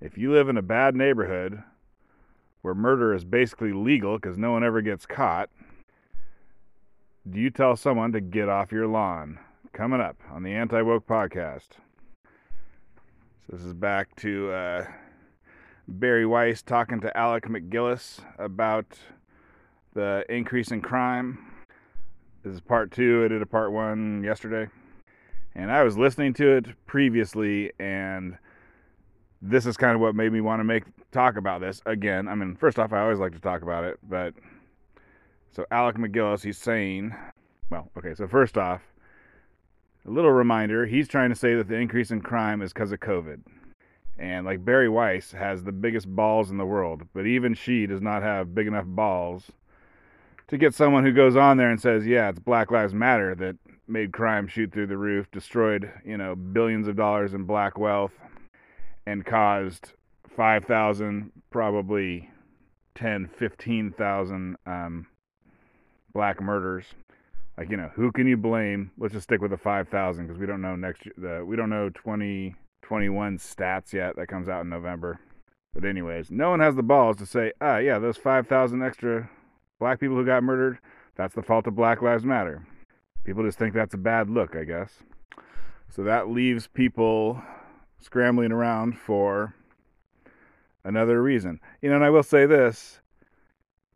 if you live in a bad neighborhood where murder is basically legal because no one ever gets caught, do you tell someone to get off your lawn? Coming up on the Anti Woke Podcast. So this is back to uh, Bari Weiss talking to Alec MacGillis about the increase in crime. This is part two. I did a part one yesterday. And I was listening to it previously, and this is kind of what made me want to make talk about this again. I mean, first off, I always like to talk about it, but so Alec MacGillis, he's saying, well, okay, so first off, a little reminder, he's trying to say that the increase in crime is because of COVID. And like Bari Weiss has the biggest balls in the world, but even she does not have big enough balls to get someone who goes on there and says, "Yeah, it's Black Lives Matter that made crime shoot through the roof, destroyed, you know, billions of dollars in black wealth and caused 5,000 probably 10, 15,000 um, black murders." Like, you know, who can you blame? Let's just stick with the 5,000 because we don't know next the we don't know 20 21 stats yet. That comes out in November. But anyways, no one has the balls to say, ah, yeah, those 5,000 extra black people who got murdered, that's the fault of Black Lives Matter. People just think that's a bad look, I guess. So that leaves people scrambling around for another reason. You know, and I will say this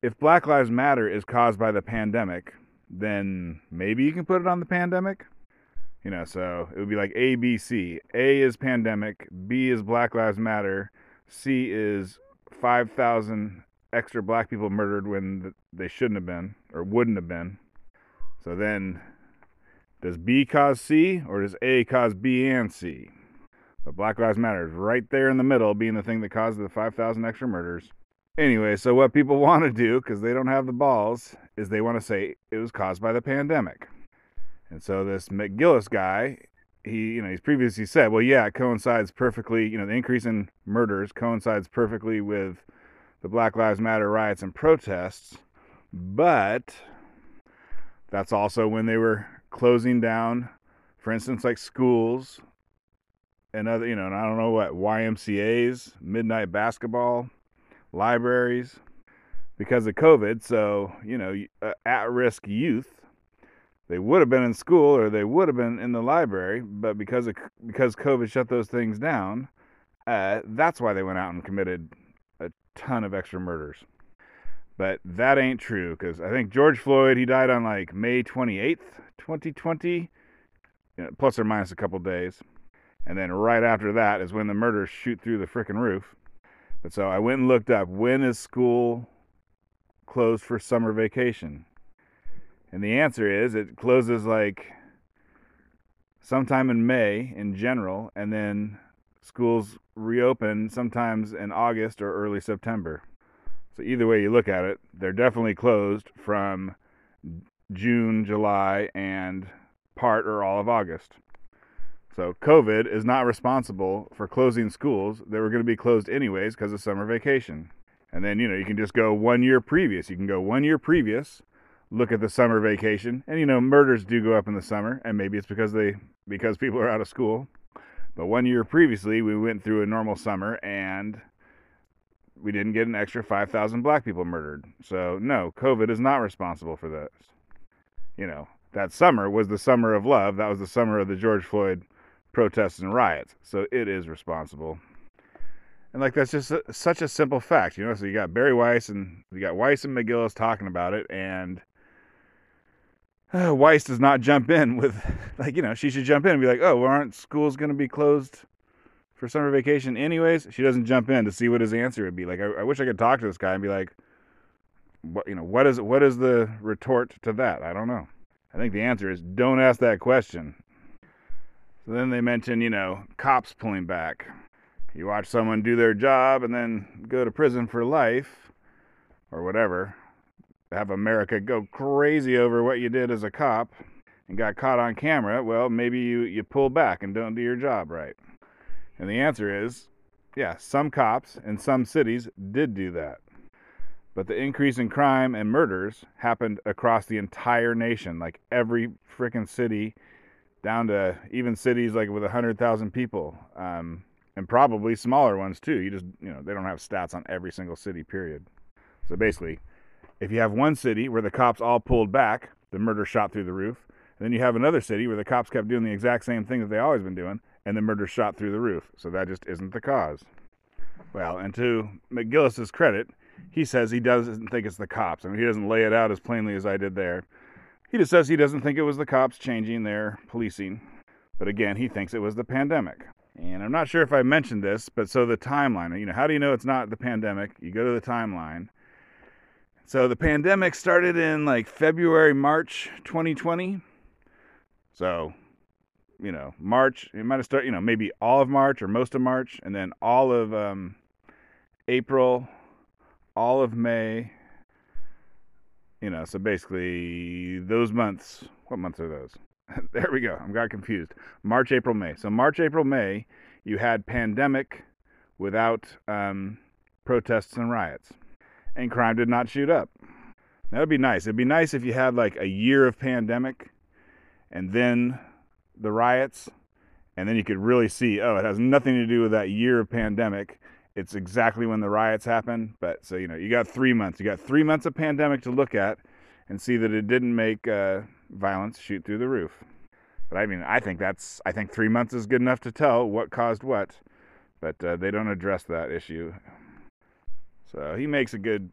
if Black Lives Matter is caused by the pandemic, then maybe you can put it on the pandemic. You know, so it would be like A, B, C. A is pandemic, B is Black Lives Matter, C is 5,000 extra black people murdered when they shouldn't have been or wouldn't have been. So then, does B cause C or does A cause B and C? But Black Lives Matter is right there in the middle, being the thing that caused the 5,000 extra murders. Anyway, so what people want to do, because they don't have the balls, is they want to say it was caused by the pandemic. And so this MacGillis guy, he, you know, he's previously said, well, yeah, it coincides perfectly, you know, the increase in murders coincides perfectly with the Black Lives Matter riots and protests, but that's also when they were closing down, for instance, like schools and other, you know, and I don't know what, YMCAs, midnight basketball, libraries, because of COVID. So, you know, uh, at risk youth they would have been in school or they would have been in the library, but because of because COVID shut those things down, uh, that's why they went out and committed a ton of extra murders. But that ain't true because I think George Floyd he died on like May 28th, 2020, you know, plus or minus a couple days, and then right after that is when the murders shoot through the freaking roof. But so I went and looked up when is school closed for summer vacation and the answer is it closes like sometime in May in general, and then schools reopen sometimes in August or early September. So either way you look at it, they're definitely closed from June, July, and part or all of August. So COVID is not responsible for closing schools. that were going to be closed anyways because of summer vacation. And then, you know, you can just go one year previous. You can go one year previous look at the summer vacation. And you know, murders do go up in the summer, and maybe it's because they because people are out of school. But one year previously, we went through a normal summer and we didn't get an extra 5,000 black people murdered. So, no, COVID is not responsible for this. You know, that summer was the summer of love. That was the summer of the George Floyd protests and riots. So, it is responsible. And like that's just a, such a simple fact, you know. So you got Bari Weiss and you got Weiss and MacGillis talking about it, and uh, Weiss does not jump in with, like, you know, she should jump in and be like, oh, well, aren't schools going to be closed for summer vacation anyways? She doesn't jump in to see what his answer would be. Like, I, I wish I could talk to this guy and be like, what, you know, what is what is the retort to that? I don't know. I think the answer is don't ask that question. Then they mention, you know, cops pulling back. You watch someone do their job and then go to prison for life or whatever have America go crazy over what you did as a cop and got caught on camera, well, maybe you, you pull back and don't do your job right. And the answer is yeah, some cops in some cities did do that. But the increase in crime and murders happened across the entire nation, like every freaking city, down to even cities like with 100,000 people. Um, and probably smaller ones too. You just, you know, they don't have stats on every single city, period. So basically, if you have one city where the cops all pulled back, the murder shot through the roof. And then you have another city where the cops kept doing the exact same thing that they always been doing, and the murder shot through the roof. So that just isn't the cause. Well, and to MacGillis's credit, he says he doesn't think it's the cops. I mean, he doesn't lay it out as plainly as I did there. He just says he doesn't think it was the cops changing their policing. But again, he thinks it was the pandemic. And I'm not sure if I mentioned this, but so the timeline, you know, how do you know it's not the pandemic? You go to the timeline. So the pandemic started in like February, March 2020. So, you know, March, it might have started, you know, maybe all of March or most of March, and then all of um, April, all of May. You know, so basically those months, what months are those? there we go. I'm got confused. March, April, May. So March, April, May, you had pandemic without um, protests and riots, and crime did not shoot up. That would be nice. It'd be nice if you had like a year of pandemic, and then the riots, and then you could really see. Oh, it has nothing to do with that year of pandemic. It's exactly when the riots happened. But so you know, you got three months. You got three months of pandemic to look at, and see that it didn't make. Uh, violence shoot through the roof. But I mean, I think that's I think three months is good enough to tell what caused what, but uh, they don't address that issue. So he makes a good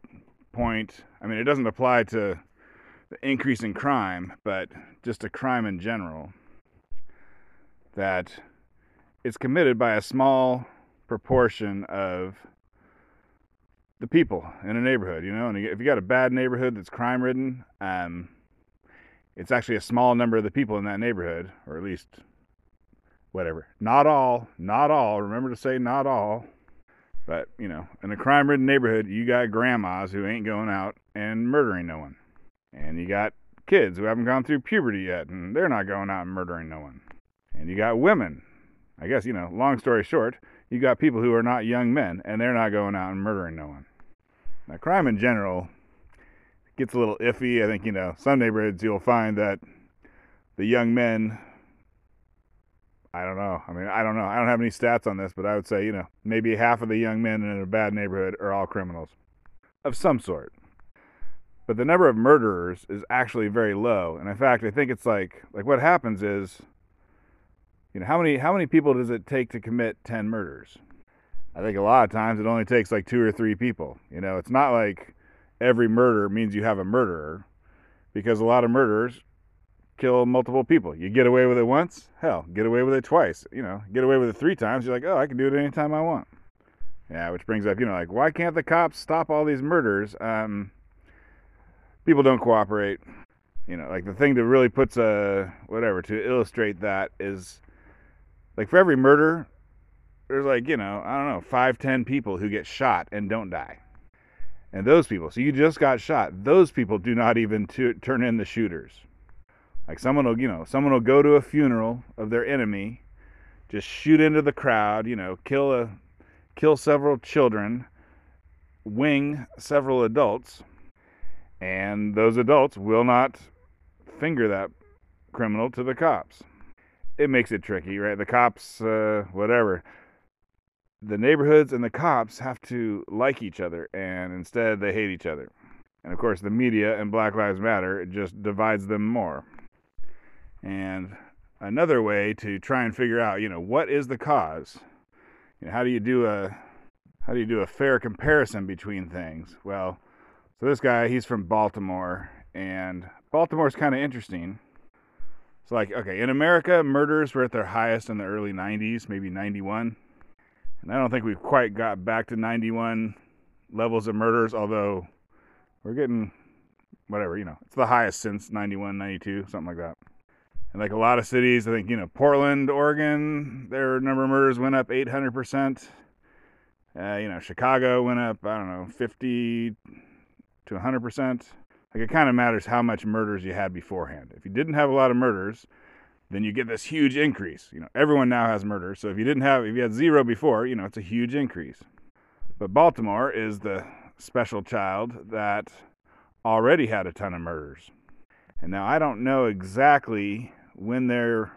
point. I mean, it doesn't apply to the increase in crime, but just to crime in general. That it's committed by a small proportion of the people in a neighborhood, you know. And if you got a bad neighborhood that's crime ridden, um, it's actually a small number of the people in that neighborhood, or at least whatever. Not all, not all. Remember to say not all. But, you know, in a crime ridden neighborhood, you got grandmas who ain't going out and murdering no one. And you got kids who haven't gone through puberty yet, and they're not going out and murdering no one. And you got women. I guess, you know, long story short, you got people who are not young men, and they're not going out and murdering no one. Now, crime in general gets a little iffy. I think, you know, some neighborhoods you'll find that the young men, I don't know. I mean, I don't know. I don't have any stats on this, but I would say, you know, maybe half of the young men in a bad neighborhood are all criminals of some sort. But the number of murderers is actually very low. And in fact, I think it's like like what happens is you know, how many how many people does it take to commit 10 murders? I think a lot of times it only takes like two or three people. You know, it's not like every murder means you have a murderer because a lot of murderers kill multiple people. You get away with it once, hell, get away with it twice. You know, get away with it three times, you're like, oh, I can do it anytime I want. Yeah, which brings up, you know, like, why can't the cops stop all these murders? Um, people don't cooperate. You know, like the thing that really puts a whatever to illustrate that is like for every murder, there's like, you know, I don't know, five, ten people who get shot and don't die. And those people, so you just got shot. Those people do not even t- turn in the shooters. Like someone will, you know, someone will go to a funeral of their enemy, just shoot into the crowd, you know, kill a, kill several children, wing several adults, and those adults will not finger that criminal to the cops. It makes it tricky, right? The cops, uh, whatever the neighborhoods and the cops have to like each other, and instead they hate each other. And of course, the media and Black Lives Matter just divides them more. And another way to try and figure out, you know, what is the cause? You know, how do you do a how do you do a fair comparison between things? Well, so this guy, he's from Baltimore, and Baltimore's kind of interesting. So, like, okay, in America, murders were at their highest in the early 90s, maybe 91. And I don't think we've quite got back to 91 levels of murders, although we're getting whatever, you know, it's the highest since 91, 92, something like that. And like a lot of cities, I think, you know, Portland, Oregon, their number of murders went up 800%. Uh, you know, Chicago went up, I don't know, 50 to 100%. Like it kind of matters how much murders you had beforehand. If you didn't have a lot of murders, then you get this huge increase. You know, everyone now has murder. So if you didn't have, if you had zero before, you know, it's a huge increase. But Baltimore is the special child that already had a ton of murders. And now I don't know exactly when their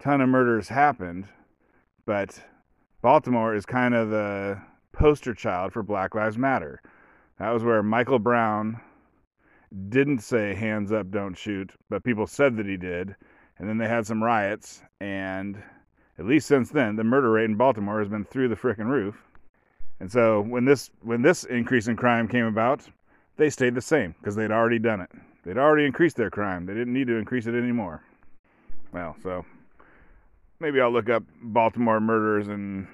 ton of murders happened, but Baltimore is kind of the poster child for Black Lives Matter. That was where Michael Brown didn't say hands up, don't shoot, but people said that he did. And then they had some riots, and at least since then, the murder rate in Baltimore has been through the frickin' roof. And so when this when this increase in crime came about, they stayed the same because they'd already done it. They'd already increased their crime. They didn't need to increase it anymore. Well, so maybe I'll look up Baltimore murders and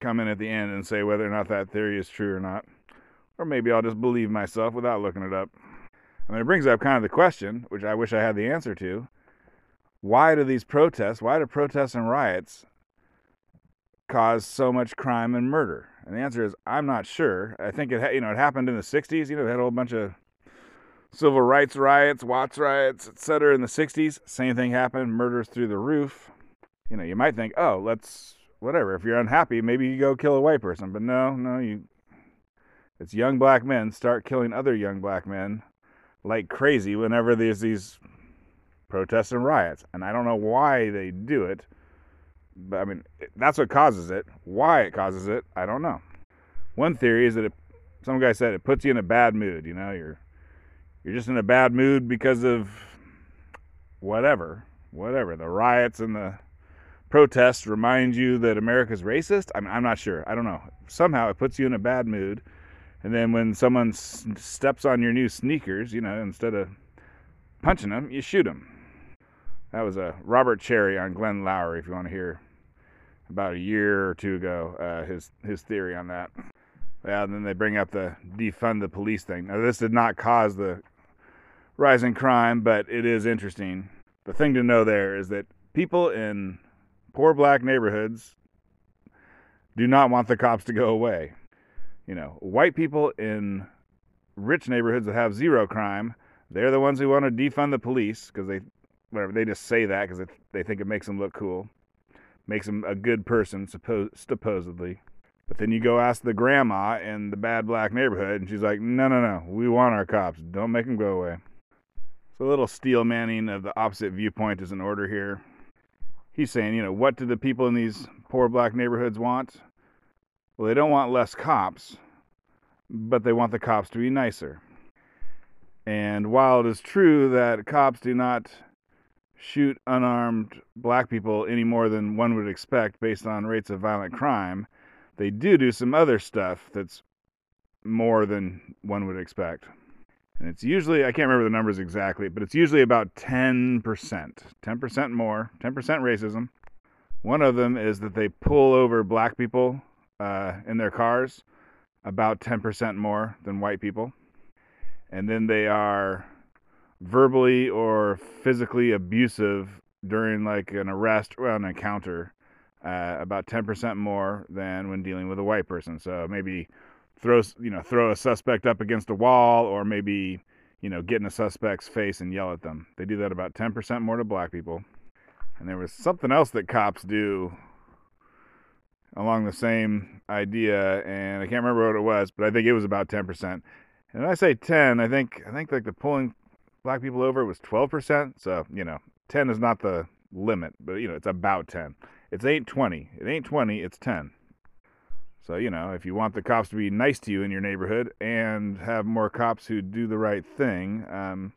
come in at the end and say whether or not that theory is true or not. Or maybe I'll just believe myself without looking it up. I mean, it brings up kind of the question, which I wish I had the answer to. Why do these protests, why do protests and riots cause so much crime and murder? And the answer is I'm not sure. I think it, you know, it happened in the 60s. You know, they had a whole bunch of civil rights riots, Watts riots, etc. in the 60s. Same thing happened, murders through the roof. You know, you might think, oh, let's whatever. If you're unhappy, maybe you go kill a white person. But no, no, you. It's young black men start killing other young black men like crazy whenever there's these protests and riots. And I don't know why they do it, but I mean, that's what causes it. Why it causes it, I don't know. One theory is that it, some guy said it puts you in a bad mood. You know, you're you're just in a bad mood because of whatever, whatever the riots and the protests remind you that America's racist. I'm I'm not sure. I don't know. Somehow it puts you in a bad mood. And then when someone s- steps on your new sneakers, you know, instead of punching them, you shoot them. That was a Robert Cherry on Glenn Loury. if you want to hear about a year or two ago, uh, his his theory on that. Yeah, and then they bring up the defund the police thing. Now, this did not cause the rise in crime, but it is interesting. The thing to know there is that people in poor black neighborhoods do not want the cops to go away. You know, white people in rich neighborhoods that have zero crime, they're the ones who want to defund the police because they, whatever, they just say that because they think it makes them look cool, makes them a good person, suppose, supposedly. But then you go ask the grandma in the bad black neighborhood, and she's like, no, no, no, we want our cops. Don't make them go away. So a little steel manning of the opposite viewpoint is in order here. He's saying, you know, what do the people in these poor black neighborhoods want? Well, they don't want less cops, but they want the cops to be nicer. And while it is true that cops do not shoot unarmed black people any more than one would expect based on rates of violent crime, they do do some other stuff that's more than one would expect. And it's usually, I can't remember the numbers exactly, but it's usually about 10%. 10% more, 10% racism. One of them is that they pull over black people uh, in their cars about 10% more than white people. And then they are verbally or physically abusive during like an arrest or an encounter uh, about 10% more than when dealing with a white person. So maybe throw you know throw a suspect up against a wall or maybe you know get in a suspect's face and yell at them. They do that about 10% more to black people. And there was something else that cops do along the same idea and I can't remember what it was, but I think it was about 10%. And I say 10, I think I think like the pulling black people over was 12%. So, you know, 10 is not the limit, but you know, it's about 10. It's ain't 20. It ain't 20, it's 10. So, you know, if you want the cops to be nice to you in your neighborhood and have more cops who do the right thing, um,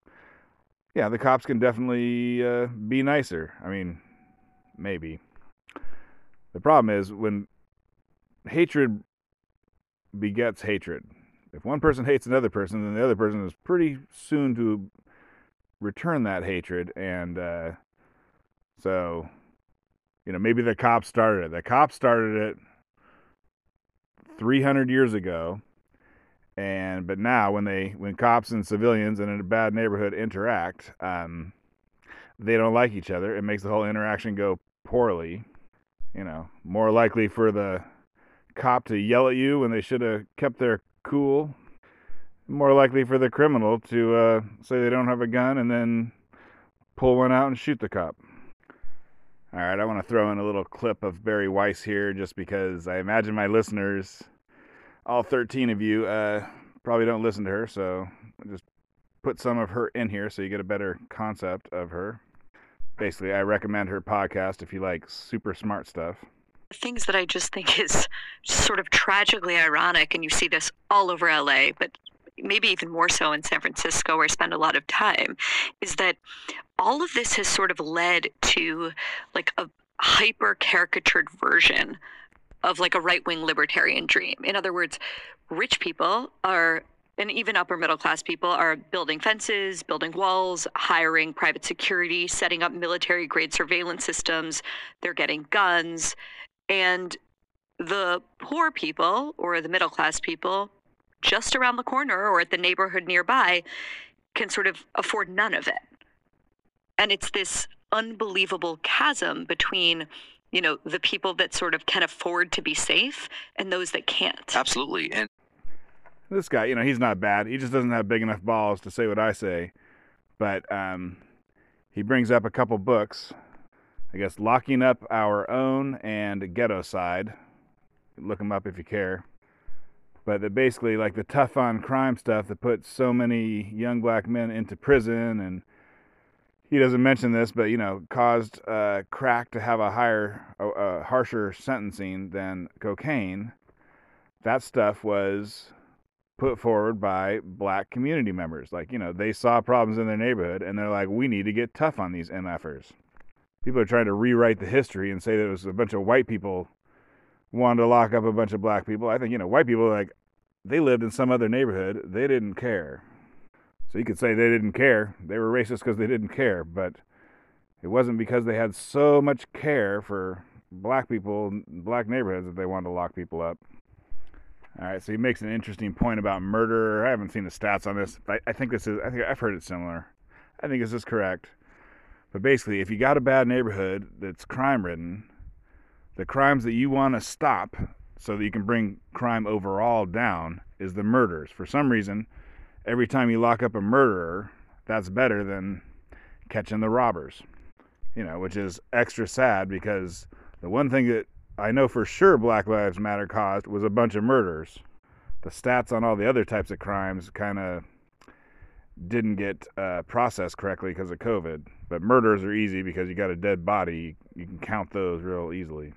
yeah, the cops can definitely uh, be nicer. I mean, maybe. The problem is when hatred begets hatred. If one person hates another person, then the other person is pretty soon to return that hatred. And uh, so, you know, maybe the cops started it. The cops started it 300 years ago and but now when they when cops and civilians in a bad neighborhood interact um, they don't like each other it makes the whole interaction go poorly you know more likely for the cop to yell at you when they should have kept their cool more likely for the criminal to uh, say they don't have a gun and then pull one out and shoot the cop all right, I want to throw in a little clip of Bari Weiss here just because I imagine my listeners, all 13 of you, uh, probably don't listen to her. So I just put some of her in here so you get a better concept of her. Basically, I recommend her podcast if you like super smart stuff. things that I just think is sort of tragically ironic, and you see this all over LA, but maybe even more so in San Francisco, where I spend a lot of time, is that all of this has sort of led to like a hyper caricatured version of like a right wing libertarian dream. In other words, rich people are and even upper middle class people are building fences, building walls, hiring private security, setting up military grade surveillance systems. They're getting guns. And the poor people or the middle class people just around the corner or at the neighborhood nearby can sort of afford none of it. And it's this unbelievable chasm between you know the people that sort of can afford to be safe and those that can't absolutely and this guy you know he's not bad. He just doesn't have big enough balls to say what i say. But um, he brings up a couple books. I guess locking up our own and Ghettoside. Look them up if you care. But that basically like the tough on crime stuff that put so many young black men into prison. And he doesn't mention this, but you know, caused uh, crack to have a higher, a, harsher sentencing than cocaine. That stuff was put forward by black community members. Like, you know, they saw problems in their neighborhood and they're like, we need to get tough on these MFers. People are trying to rewrite the history and say that it was a bunch of white people wanted to lock up a bunch of black people. I think, you know, white people like, they lived in some other neighborhood. They didn't care. So you could say they didn't care. They were racist because they didn't care, but it wasn't because they had so much care for black people, black neighborhoods that they wanted to lock people up. All right, so he makes an interesting point about murder. I haven't seen the stats on this. I, I think this is. I think I've heard it similar. I think this is correct. But basically, if you got a bad neighborhood that's crime-ridden, the crimes that you want to stop so that you can bring crime overall down is the murders. For some reason, every time you lock up a murderer, that's better than catching the robbers. You know, which is extra sad because the one thing that I know for sure Black Lives Matter caused was a bunch of murders. The stats on all the other types of crimes kind of didn't get uh, processed correctly because of COVID. But murders are easy because you got a dead body. You can count those real easily.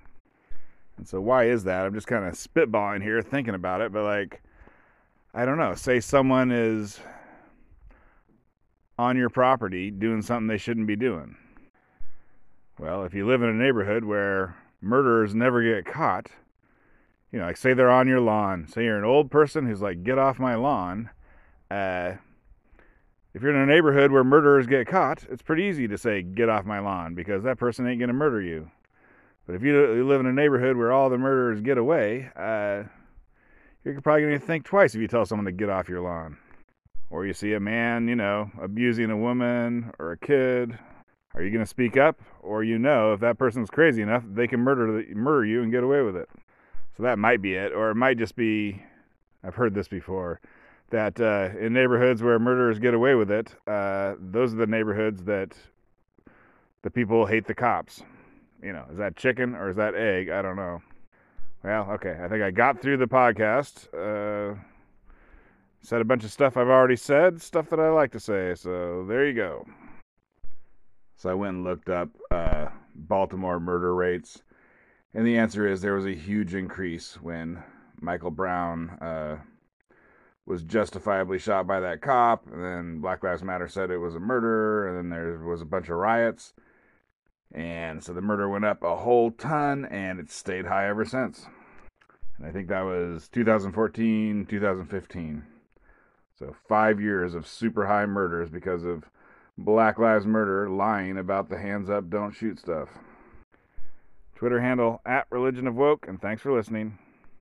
And so, why is that? I'm just kind of spitballing here, thinking about it. But, like, I don't know, say someone is on your property doing something they shouldn't be doing. Well, if you live in a neighborhood where murderers never get caught, you know, like say they're on your lawn, say you're an old person who's like, get off my lawn. Uh, if you're in a neighborhood where murderers get caught, it's pretty easy to say, get off my lawn because that person ain't going to murder you. But if you live in a neighborhood where all the murderers get away, uh, you're probably going to think twice if you tell someone to get off your lawn. Or you see a man, you know, abusing a woman or a kid. Are you going to speak up? Or you know, if that person's crazy enough, they can murder murder you and get away with it. So that might be it. Or it might just be, I've heard this before, that uh, in neighborhoods where murderers get away with it, uh, those are the neighborhoods that the people hate the cops. You know, is that chicken or is that egg? I don't know. Well, okay. I think I got through the podcast. Uh, said a bunch of stuff I've already said, stuff that I like to say. So there you go. So I went and looked up uh, Baltimore murder rates. And the answer is there was a huge increase when Michael Brown uh, was justifiably shot by that cop. And then Black Lives Matter said it was a murder. And then there was a bunch of riots. And so the murder went up a whole ton and it's stayed high ever since. And I think that was 2014, 2015. So five years of super high murders because of Black Lives Murder lying about the hands up, don't shoot stuff. Twitter handle at Religion of Woke, and thanks for listening.